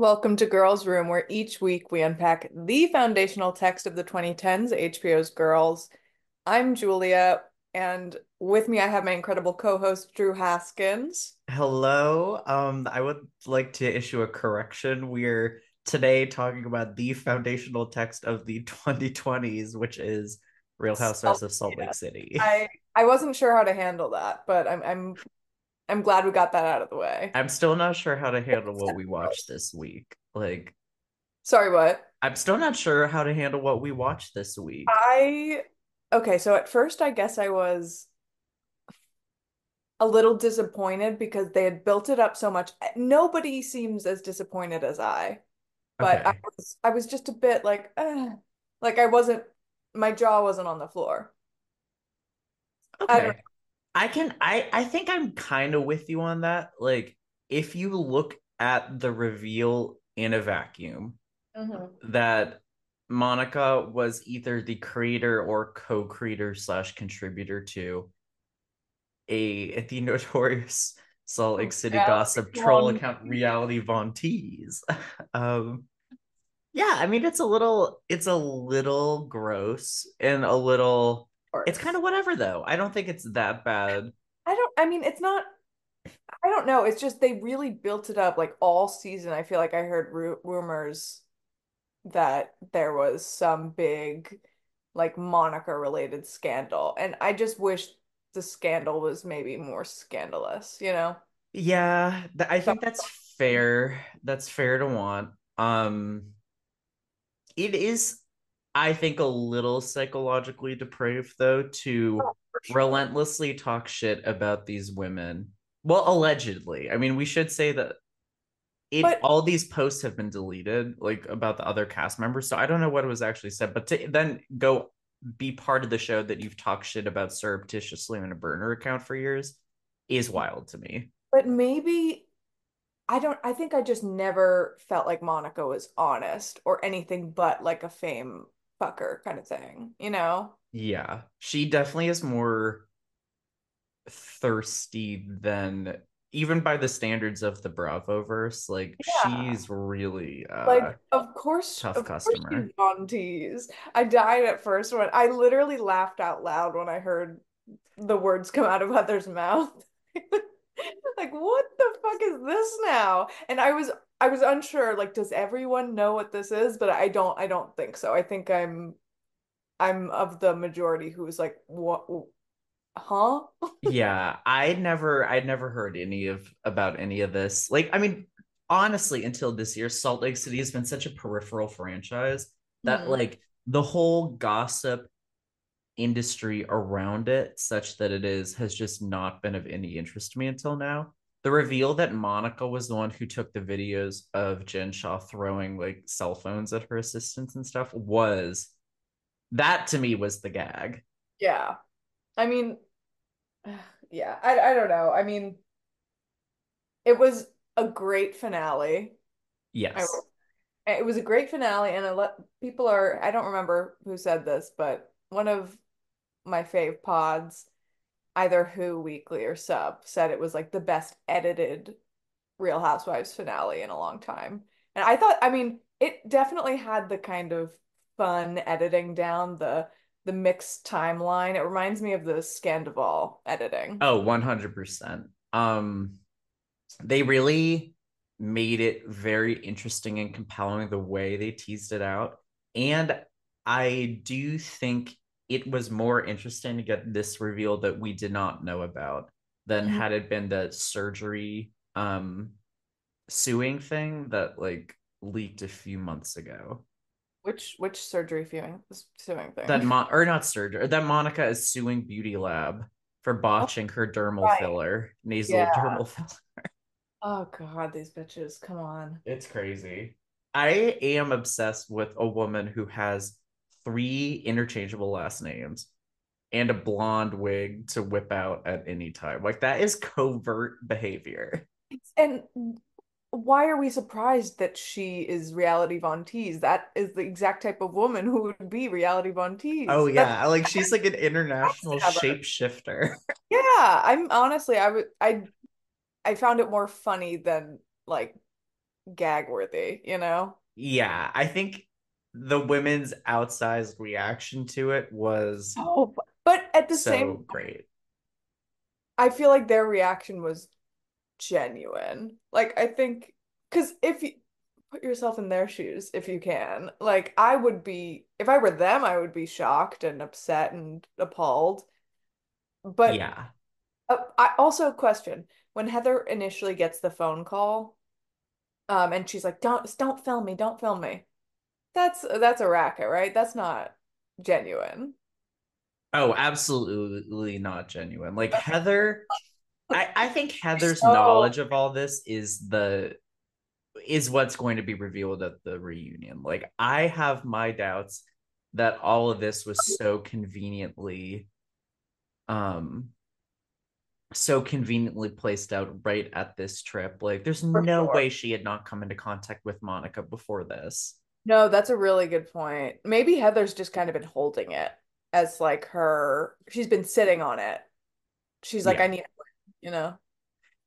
Welcome to Girls Room, where each week we unpack the foundational text of the 2010s, HBO's Girls. I'm Julia, and with me I have my incredible co-host Drew Haskins. Hello. Um, I would like to issue a correction. We're today talking about the foundational text of the 2020s, which is Real Housewives of Salt Lake City. I I wasn't sure how to handle that, but I'm I'm I'm glad we got that out of the way. I'm still not sure how to handle what we watched this week. Like, Sorry, what? I'm still not sure how to handle what we watched this week. I okay, so at first I guess I was a little disappointed because they had built it up so much. Nobody seems as disappointed as I, but I was I was just a bit like, eh. Like I wasn't my jaw wasn't on the floor. I don't Okay. I can I I think I'm kind of with you on that. Like, if you look at the reveal in a vacuum, know. that Monica was either the creator or co-creator slash contributor to a the notorious Salt Lake City Reality gossip troll Von account. Reality Von Tease. um yeah, I mean it's a little it's a little gross and a little it's kind of whatever though. I don't think it's that bad. I don't, I mean, it's not, I don't know. It's just they really built it up like all season. I feel like I heard ru rumors that there was some big like Monica related scandal. And I just wish the scandal was maybe more scandalous, you know? Yeah, th- I think that's fair. That's fair to want. Um it is i think a little psychologically depraved though to oh, sure. relentlessly talk shit about these women. Well allegedly. I mean we should say that it But all these posts have been deleted like about the other cast members so i don't know what was actually said but to then go be part of the show that you've talked shit about surreptitiously on a burner account for years is wild to me. But maybe I don't I think I just never felt like Monica was honest or anything but like a fame fucker kind of thing, you know? yeah she definitely is more thirsty than even by the standards of the Bravo verse. Like Yeah. she's really uh Like, of course, tough of course customer. she's tease. I died at first when I literally laughed out loud when I heard the words come out of Heather's mouth. Like, what the fuck is this now? And I was I was unsure, like, does everyone know what this is? But I don't I don't think so. I think I'm I'm of the majority who's like, what huh? Yeah, I'd never I'd never heard any of about any of this. Like, I mean, honestly, until this year, Salt Lake City has been such a peripheral franchise that Hmm. like the whole gossip industry around it, such that it is, has just not been of any interest to me until now. The reveal that Monica was the one who took the videos of Jen Shah throwing like cell phones at her assistants and stuff was that to me was the gag. Yeah. I mean, yeah, I I don't know. I mean, it was a great finale. I Yes. It was a great finale, and a lot people are, I don't remember who said this, but one of my fave pods, either Who Weekly or Sub, said it was like the best edited Real Housewives finale in a long time. And I thought, I mean, it definitely had the kind of fun editing down, the the mixed timeline. It reminds me of the Scandoval editing. Oh, 100%. Um they really made it very interesting and compelling the way they teased it out. And I do think it was more interesting to get this reveal that we did not know about than Mhm. had it been the surgery um suing thing that like leaked a few months ago. Which which surgery viewing suing thing? That? Mon or not surgery, that Monica is suing Beauty Lab for Oh, botching her dermal right. filler, nasal Yeah. dermal filler. Oh God, these bitches. Come on. It's crazy. I am obsessed with a woman who has three interchangeable last names and a blonde wig to whip out at any time. Like that is covert behavior. And why are we surprised that she is Reality Von Tease? That is the exact type of woman who would be Reality Von Tease. Oh yeah, like she's like an international shapeshifter. Yeah, I'm honestly, I would, I, I found it more funny than like gag worthy, you know? Yeah, I think the women's outsized reaction to it was Oh, but at the so same great. I feel like their reaction was genuine. Like I think because if you put yourself in their shoes, if you can, like I would be if I were them, I would be shocked and upset and appalled. But Yeah. uh, I also question when Heather initially gets the phone call, um, and she's like, "Don't don't film me, don't film me." That's that's a racket, right? That's not genuine. Oh, absolutely not genuine. Like Heather, I, I think Heather's So knowledge of all this is the is what's going to be revealed at the reunion. Like I have my doubts that all of this was so conveniently um so conveniently placed out right at this trip. Like there's for no sure. way she had not come into contact with Monica before this. No, that's a really good point. Maybe Heather's just kind of been holding it as like her, she's been sitting on it. She's like, Yeah. I need, you know?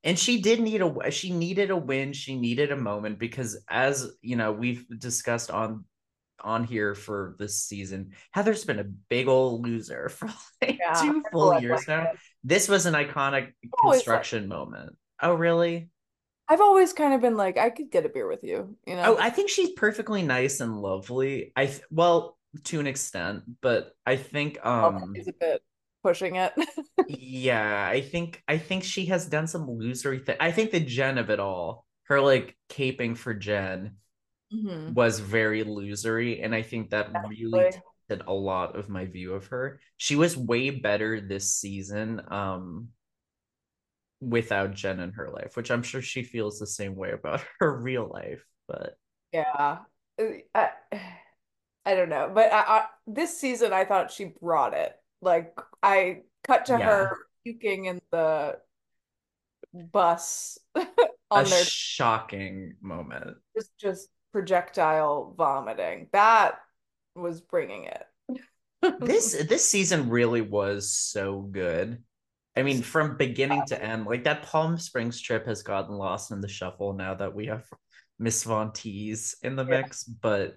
and she did need a she needed a win she needed a moment because as you know we've discussed on on here for this season heather's been a big old loser for like Yeah. two full years liked now it. this was an iconic I've always like, construction moment oh really I've always kind of been like, I could get a beer with you, you know. oh i think she's perfectly nice and lovely i th- well to an extent but i think Oh, um She's a bit pushing it. Yeah, I think I think she has done some losery thing. I think the Jen of it all, her like caping for Jen hmm was very losery, and I think that really Like, tainted a lot of my view of her. She was way better this season, um, without Jen in her life, which I'm sure she feels the same way about her real life. But yeah. I, I don't know, but I, I, this season I thought she brought it. Like I cut to yeah, her puking in the bus a on their shocking moment. just just projectile vomiting. That was bringing it. This this season really was so good. I mean, from beginning to end, like that Palm Springs trip has gotten lost in the shuffle now that we have Miss Von Tease in the Yeah. mix, but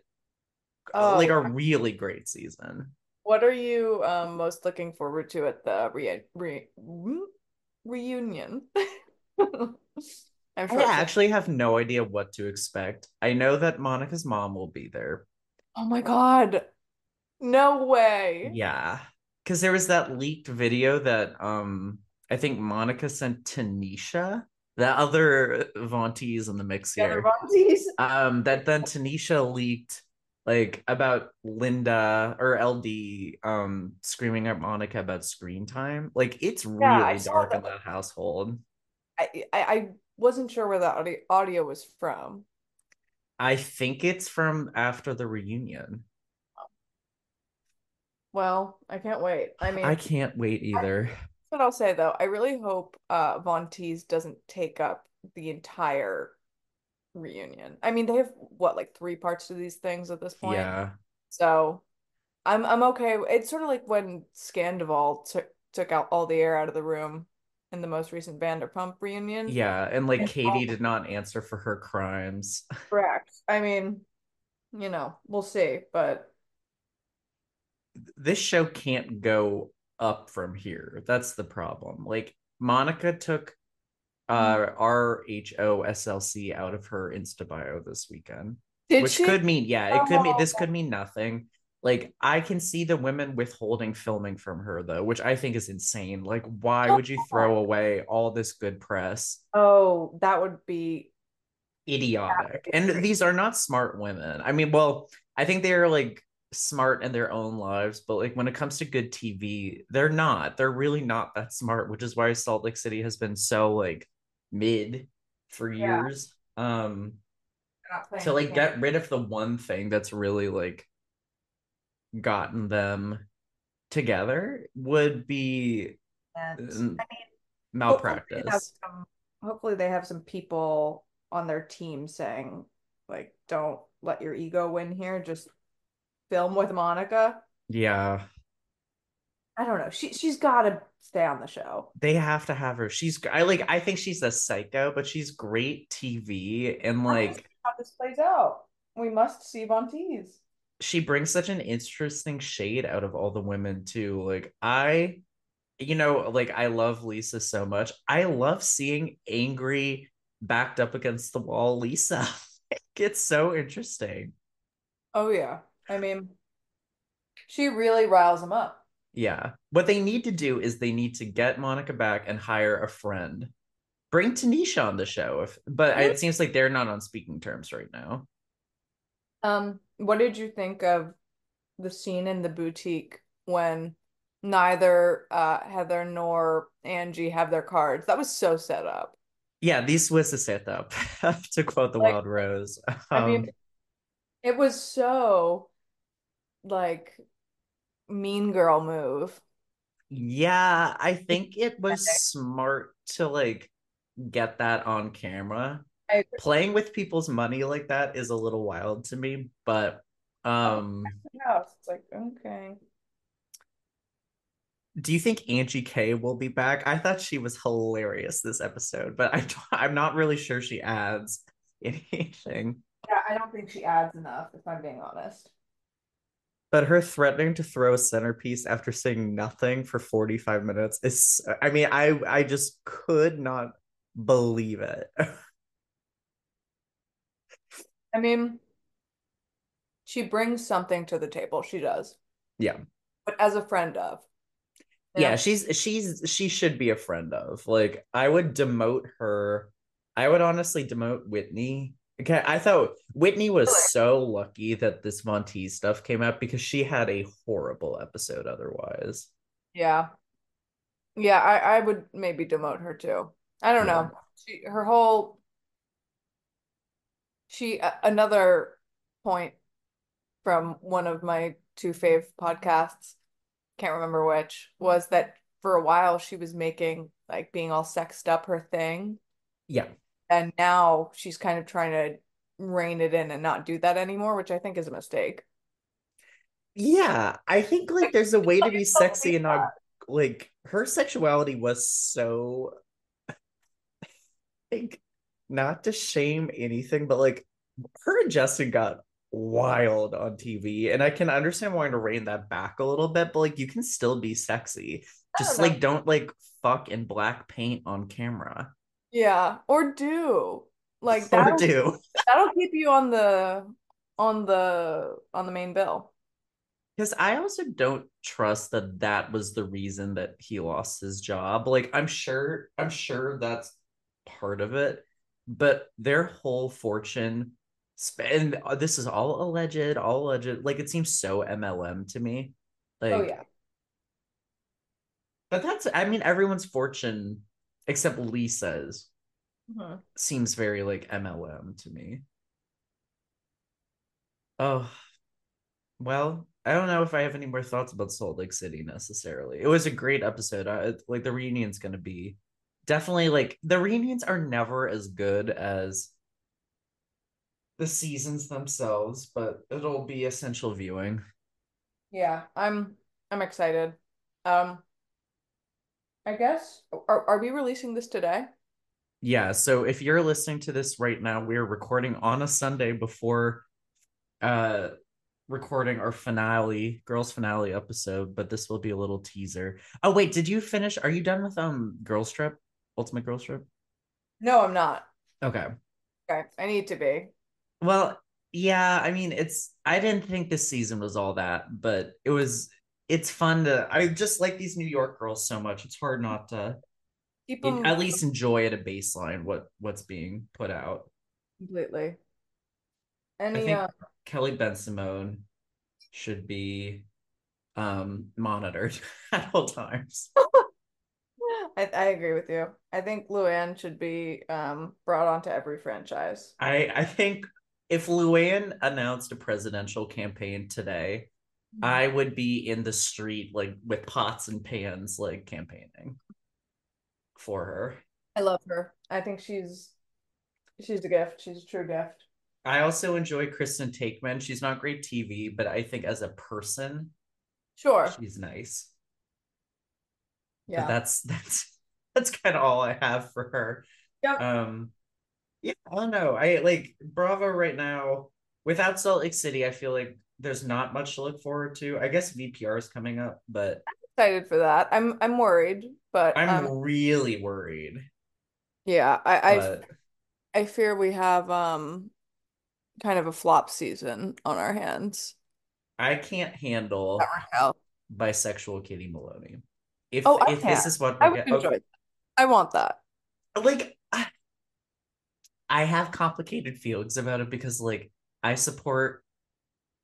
like Oh, a really great season. what are you um most looking forward to at the re re reunion? I'm I actually have no idea what to expect. I know that Monica's mom will be there. Oh my God. No way. Yeah. Because there was that leaked video that um I think Monica sent Tenesha, the other Von Tease in the mix The here. Monties. um that then Tenesha leaked like about Linda or LD um screaming at Monica about screen time. Like it's really saw dark in that. that household. I, I I wasn't sure where the audio, audio was from. I think it's from after the reunion. Well, I can't wait. I mean, I can't wait either. that's what I'll say though. I really hope uh Von Tease doesn't take up the entire reunion. I mean, they have what, like three parts to these things at this point. Yeah. So I'm I'm okay. It's sort of like when Scandoval took took out all the air out of the room in the most recent Vanderpump reunion. Yeah, and like And Katie all did not answer for her crimes. correct. I mean, you know, we'll see, but This show can't go up from here. That's the problem. Like Monica took uh RHOSLC out of her Insta bio this weekend, did which she? could mean yeah, it could mean Oh, this could mean nothing. Like I can see the women withholding filming from her though, which I think is insane. Like why would you throw away all this good press? oh, that would be would Idiotic. be And these are not smart women. I mean, well, I think they are like smart in their own lives, but like when it comes to good TV, they're not. They're really not that smart, which is why Salt Lake City has been so like mid for Yeah, years. Um to like get rid of the one thing that's really like gotten them together would be And uh, I mean, hopefully they malpractice. some hopefully they have some people on their team saying like don't let your ego win here, just film with Monica. Yeah, I don't know. She she's got to stay on the show. they have to have her. She's I like I think she's a psycho, but she's great TV and like how this plays out. We must see Von Tease. She brings such an interesting shade out of all the women too. Like I, you know, like I love Lisa so much. I love seeing angry, backed up against the wall Lisa. it's so interesting. Oh yeah. I mean, she really riles them up. Yeah. What they need to do is they need to get Monica back and hire a friend. Bring Tenesha on the show, if but it seems like they're not on speaking terms right now. Um, what did you think of the scene in the boutique when neither uh Heather nor Angie have their cards? That was so set up. Yeah, this was a setup, to quote the Like, Wild Rose. I mean, Um, it was so like mean girl move. yeah, I think it was smart to like get that on camera. I. Playing with people's money like that is a little wild to me, but um. It's like, okay. do you think Angie K will be back? I thought she was hilarious this episode, but I I'm not really sure she adds anything. Yeah, I don't think she adds enough, if I'm being honest. But her threatening to throw a centerpiece after saying nothing for 45 minutes is I mean, I I just could not believe it. I mean, she brings something to the table. She does. Yeah. But as a friend of. Yeah, know? she's she's she should be a friend of. Like I would demote her. I would honestly demote Whitney. Okay, I thought Whitney was so lucky that this Monty stuff came out because she had a horrible episode otherwise. Yeah. Yeah, I, I would maybe demote her too. I don't Yeah. know. She her whole she a- another point from one of my two fave podcasts, can't remember which, was that for a while she was making like being all sexed up her thing, Yeah. And now she's kind of trying to rein it in and not do that anymore, which I think is a mistake. Yeah, I think like there's a way to be sexy and not like her sexuality was so like not to shame anything, but like her and Justin got wild on TV, and I can understand wanting to rein that back a little bit, but like you can still be sexy. Just know. like don't like fuck in black paint on camera. Yeah, or do. Like Or that'll do. that'll keep you on the on the on the main bill. Because I also don't trust that that was the reason that he lost his job. Like I'm sure, I'm sure that's part of it, but their whole fortune, sp- and uh, this is all alleged, all alleged. Like it seems so MLM to me. Oh, like, Oh yeah. but that's, I mean, everyone's fortune except Lisa's Mhm. seems very like MLM to me. Oh, well, I don't know if I have any more thoughts about Salt Lake City necessarily. It was a great episode. I, like the reunion's going to be definitely like the reunions are never as good as the seasons themselves, but it'll be essential viewing. Yeah, I'm I'm excited. Um I guess are are we releasing this today? Yeah, so if you're listening to this right now, we're recording on a Sunday before uh recording our finale, girls finale episode, but this will be a little teaser. Oh wait, did you finish? Are you done with um Girls Trip? Ultimate Girls Trip? No, I'm not. Okay. Okay, I need to be. Well, yeah, I mean, it's I didn't think this season was all that, but it was it's fun to I just like these New York girls so much. It's hard not to Keep in, at least enjoy at a baseline what what's being put out. completely. I Any think uh Kelly Bensimon should be um monitored at all times. I, I agree with you. I think Luann should be um brought onto every franchise. I I think if Luann announced a presidential campaign today, I would be in the street like with pots and pans like campaigning for her. I love her. I think she's she's a gift. She's a true gift. I also enjoy Kristen Taekman. She's not great TV, but I think as a person, Sure. she's nice. Yeah. But that's that's that's kind of all I have for her. Yep. Um Yeah, I don't know. I like Bravo right now. Without Salt Lake City, I feel like there's not much to look forward to. I guess VPR is coming up, but I'm Excited for that. I'm I'm worried, but um I'm really worried. yeah, I I But I fear we have um kind of a flop season on our hands. I can't handle bisexual Katie Maloney. If oh, I if can. this is what I would getting, enjoy okay, that. I want that. like I have complicated feelings about it because like I support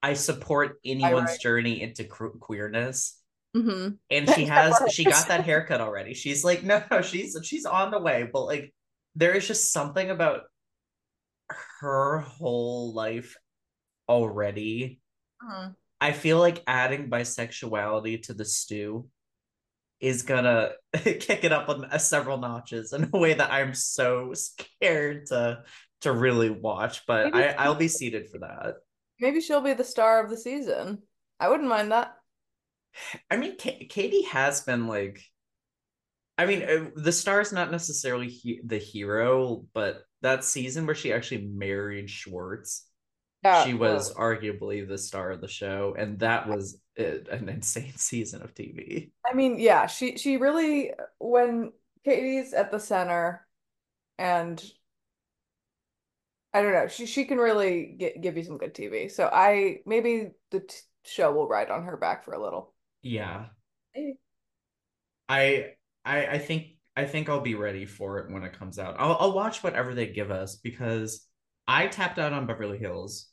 I support anyone's journey into queerness Mm-hmm. and she has she got that haircut already. She's like, no, no, she's she's on the way. But like there is just something about her whole life already. Mhm. I feel like adding bisexuality to the stew is gonna kick it up on uh, several notches in a way that I'm so scared to to really watch. But Maybe I I'll be seated for that. Maybe she'll be the star of the season. I wouldn't mind that. I mean, K- Katie has been like I mean, the star is not necessarily he- the hero, but that season where she actually married Schwartz, Yeah, she well, was arguably the star of the show, and that was uh, an insane season of TV. I mean, yeah, she she really when Katie's at the center and I don't know, she she can really get, give you some good TV. So I maybe the t show will ride on her back for a little. Yeah, Maybe. I I I think I think I'll be ready for it when it comes out. I'll I'll watch whatever they give us because I tapped out on Beverly Hills,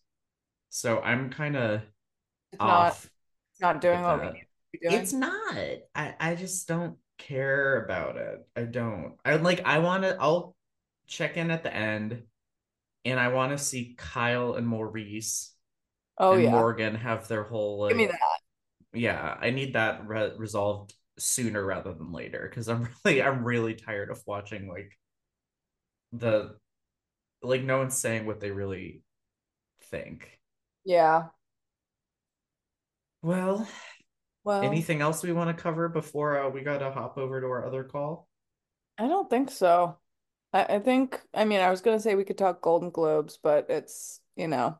so I'm kind of It's not off not doing what we need to be It's not. I I just don't care about it. I don't. I like I want to I'll check in at the end and I want to see Kyle and Maurice Oh and yeah. Morgan have their whole Give me that. yeah, I need that re- resolved sooner rather than later because I'm really I'm really tired of watching like the like no one's saying what they really think. Yeah. Well, Well, anything else we want to cover before uh, we got to hop over to our other call? I don't think so. I, I think I mean I was gonna say we could talk Golden Globes, but it's, you know.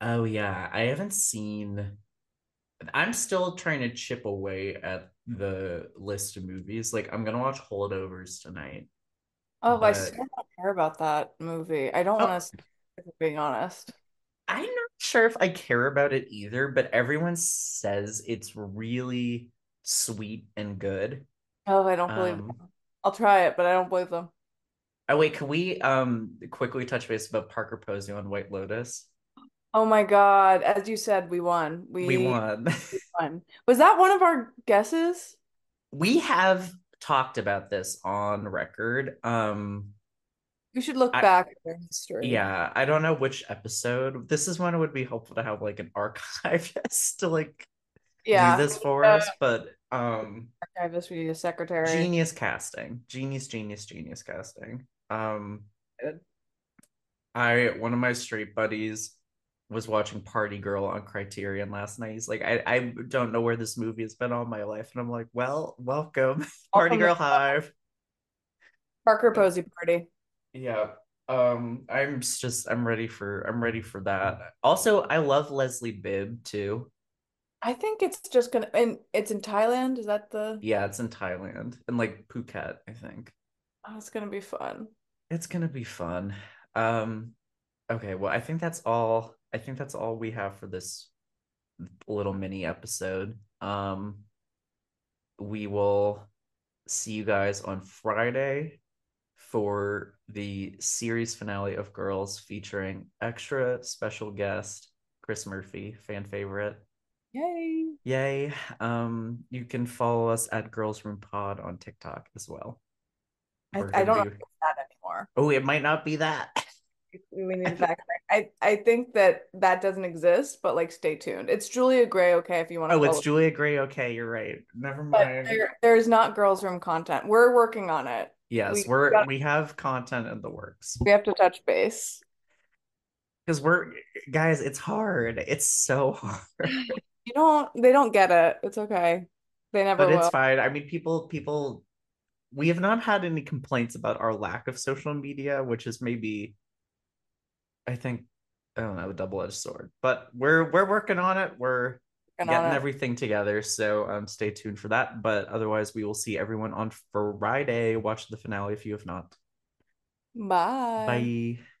Oh yeah, I haven't seen. I'm still trying to chip away at the list of movies. Like I'm gonna watch Holdovers tonight, Oh, I still don't care about that movie. I don't want oh, to, if I'm being honest. I'm not sure if I care about it either. But everyone says it's really sweet and good. Oh, I don't believe Um, them. I'll try it, but I don't believe them. Oh wait, can we um quickly touch base about Parker Posey on White Lotus? Oh my God. As you said, we won. We We won. won. Was that one of our guesses? we have talked about this on record. Um, We should look I back at their history. yeah, I don't know which episode. This is when it would be helpful to have like an archivist to like do this for Uh, us, but um archivist, we need a secretary. genius casting. Genius, genius, genius casting. Um I one of my straight buddies was watching Party Girl on Criterion last night. He's like, I, I don't know where this movie has been all my life. And I'm like, well, welcome. Party Welcome Girl Hive. Parker Posey Party. Yeah. Um, I'm just I'm ready for I'm ready for that. Also, I love Leslie Bibb too. I think it's just gonna, and it's in Thailand. Is that the, Yeah, it's in Thailand and like Phuket, I think. oh, it's gonna be fun. It's gonna be fun. Um, okay, well, I think that's all. I think that's all we have for this little mini episode. Um, we will see you guys on Friday for the series finale of Girls featuring extra special guest Chris Murphy, fan favorite. Yay. Yay. Um, you can follow us at Girls Room Pod on TikTok as well. I, I don't know be that anymore. oh, it might not be that. We need to fact. I, I think that that doesn't exist, but like stay tuned. It's Julia Gray, okay, if you want to Oh, it's follow. Julia Gray. Okay, you're right. Never mind. there there's not girls' room content. We're working on it. Yes, We we're got, we have content in the works. we have to touch base. Because we're guys, it's hard. It's so hard. You don't they don't get it. It's okay. They never But it's fine. I mean, people people we have not had any complaints about our lack of social media, which is maybe I think I don't know, a double-edged sword. But we're we're working on it. We're Working getting everything together. So um stay tuned for that. But otherwise we will see everyone on Friday. Watch the finale if you have not. Bye. Bye.